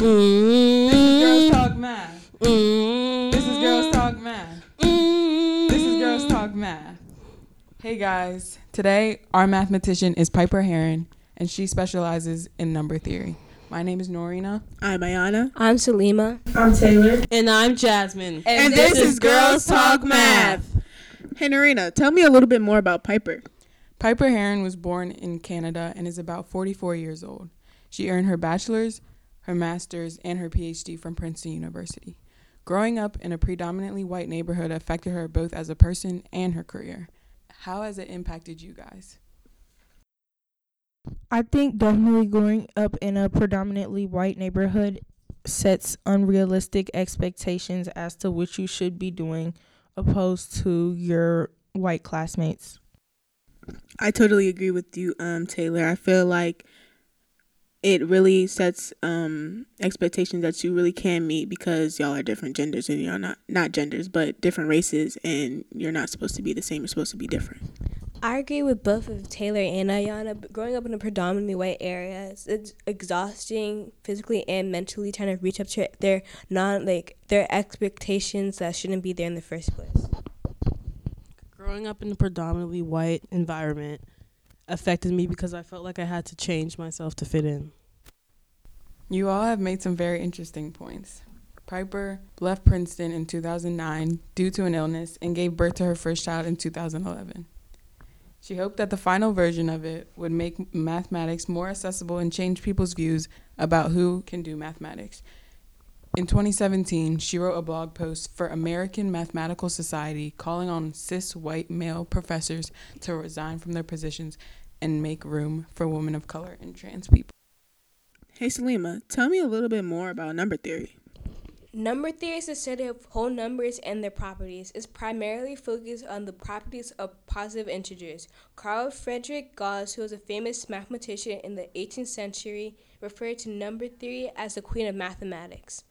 Mm. This is Girls Talk Math. Mm. This is Girls Talk Math. Mm. This is Girls Talk Math. Hey guys, today our mathematician is Piper Harron, and she specializes in number theory. My name is Norina. I'm Ayana. I'm Salima. I'm Taylor. And I'm Jasmine. And, this, is Girls Talk Math. Hey, Norina, tell me a little bit more about Piper. Piper Harron was born in Canada and is about 44 years old. She earned her bachelor's, her master's, and her PhD from Princeton University. Growing up in a predominantly white neighborhood affected her both as a person and her career. How has it impacted you guys? I think definitely growing up in a predominantly white neighborhood sets unrealistic expectations as to what you should be doing opposed to your white classmates. I totally agree with you, um, Taylor. I feel like it really sets um, expectations that you really can meet because y'all are different genders and y'all not not genders, but different races, and you're not supposed to be the same. You're supposed to be different. I agree with both of Taylor and Ayana. Growing up in a predominantly white area, it's, it's exhausting physically and mentally trying to reach up to their non like their expectations that shouldn't be there in the first place. Growing up in a predominantly white environment affected me because I felt like I had to change myself to fit in. You all have made some very interesting points. Piper left Princeton in 2009 due to an illness and gave birth to her first child in 2011. She hoped that the final version of it would make mathematics more accessible and change people's views about who can do mathematics. In 2017, she wrote a blog post for American Mathematical Society calling on cis white male professors to resign from their positions and make room for women of color and trans people. Hey, Salima, tell me a little bit more about number theory. Number theory is the study of whole numbers and their properties. It's primarily focused on the properties of positive integers. Carl Friedrich Gauss, who was a famous mathematician in the 18th century, referred to number theory as the queen of mathematics.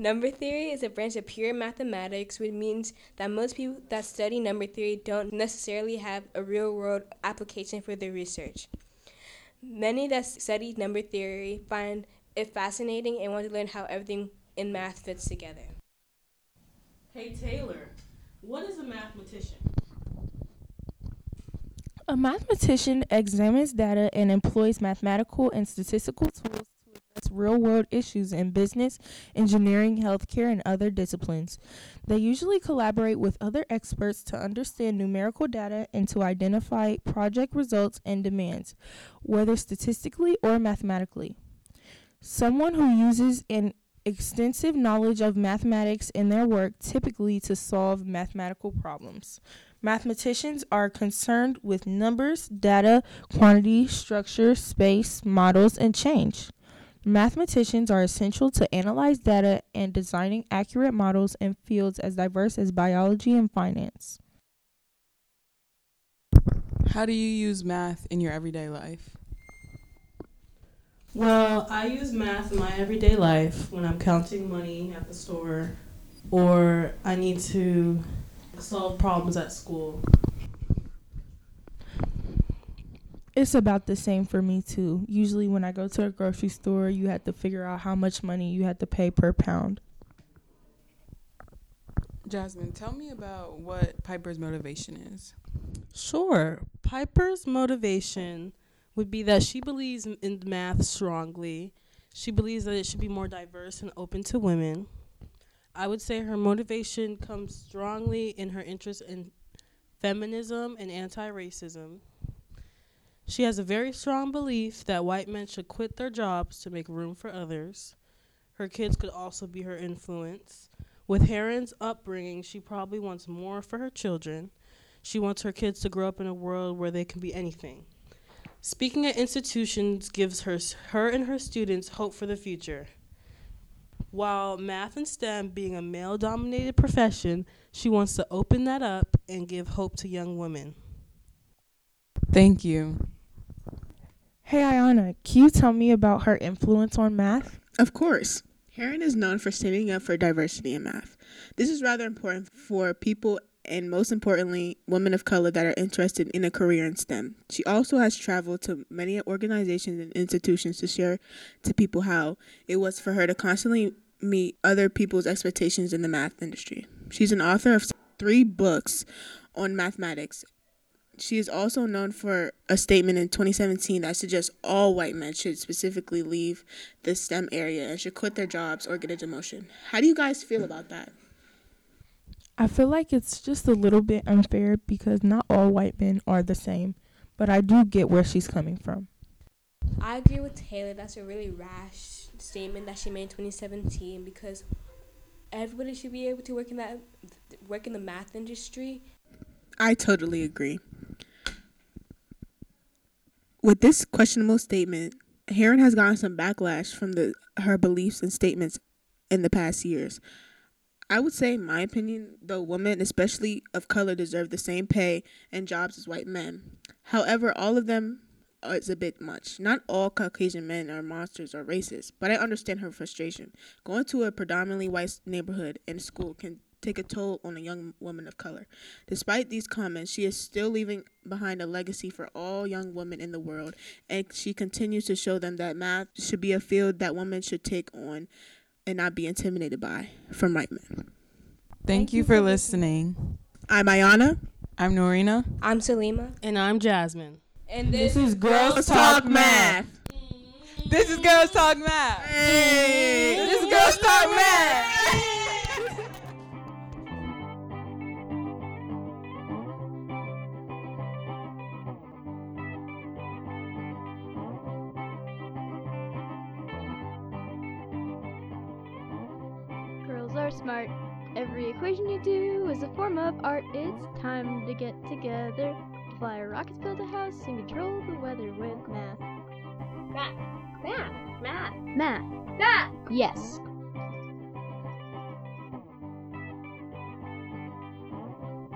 Number theory is a branch of pure mathematics, which means that most people that study number theory don't necessarily have a real world application for their research. Many that study number theory find it fascinating and want to learn how everything in math fits together. Hey Taylor, what is a mathematician? A mathematician examines data and employs mathematical and statistical tools to address real world issues in business, engineering, healthcare, and other disciplines. They usually collaborate with other experts to understand numerical data and to identify project results and demands, whether statistically or mathematically. Someone who uses an extensive knowledge of mathematics in their work, typically to solve mathematical problems. Mathematicians are concerned with numbers, data, quantity, structure, space, models, and change. Mathematicians are essential to analyze data and designing accurate models in fields as diverse as biology and finance. How do you use math in your everyday life? Well, I use math in my everyday life when I'm counting money at the store or I need to solve problems at school. It's about the same for me too. Usually, when I go to a grocery store, you have to figure out how much money you have to pay per pound. Jasmine, tell me about what Piper's motivation is. Sure. Piper's motivation would be that she believes in- in math strongly. She believes that it should be more diverse and open to women. I would say her motivation comes strongly in her interest in feminism and anti racism. She has a very strong belief that white men should quit their jobs to make room for others. Her kids could also be her influence. With Harron's upbringing, she probably wants more for her children. She wants her kids to grow up in a world where they can be anything. Speaking at institutions gives her, her and her students hope for the future. While math and STEM being a male dominated profession, she wants to open that up and give hope to young women. Thank you. Hey, Ayana, can you tell me about her influence on math? Of course. Harron is known for standing up for diversity in math. This is rather important for people and most importantly, women of color that are interested in a career in STEM. She also has traveled to many organizations and institutions to share to people how it was for her to constantly meet other people's expectations in the math industry. She's an author of three books on mathematics. She is also known for a statement in 2017 that suggests all white men should specifically leave the STEM area and should quit their jobs or get a demotion. How do you guys feel about that? I feel like it's just a little bit unfair because not all white men are the same, but I do get where she's coming from. I agree with Taylor. That's a really rash statement that she made in 2017 because everybody should be able to work in that work in the math industry. I totally agree. With this questionable statement, Harron has gotten some backlash from the her beliefs and statements in the past years. I would say, in my opinion, though women, especially of color, deserve the same pay and jobs as white men. However, all of them is a bit much. Not all Caucasian men are monsters or racist, but I understand her frustration. Going to a predominantly white neighborhood and school can take a toll on a young woman of color. Despite these comments, she is still leaving behind a legacy for all young women in the world, and she continues to show them that math should be a field that women should take on and not be intimidated by from white men. Thank, you for listening. I'm Ayana. I'm Norina. I'm Salima. And I'm Jasmine. And This is Girls Talk Math. This is Girls Talk Math. Hey. This is Girls Talk Math. Are smart. Every equation you do is a form of art. It's time to get together. Fly rockets, build a house, and control the weather with math. Math. Math. Math. Math. Math. Yes.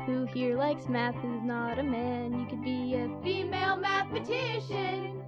Who here likes math who's not a man? You could be a Female mathematician.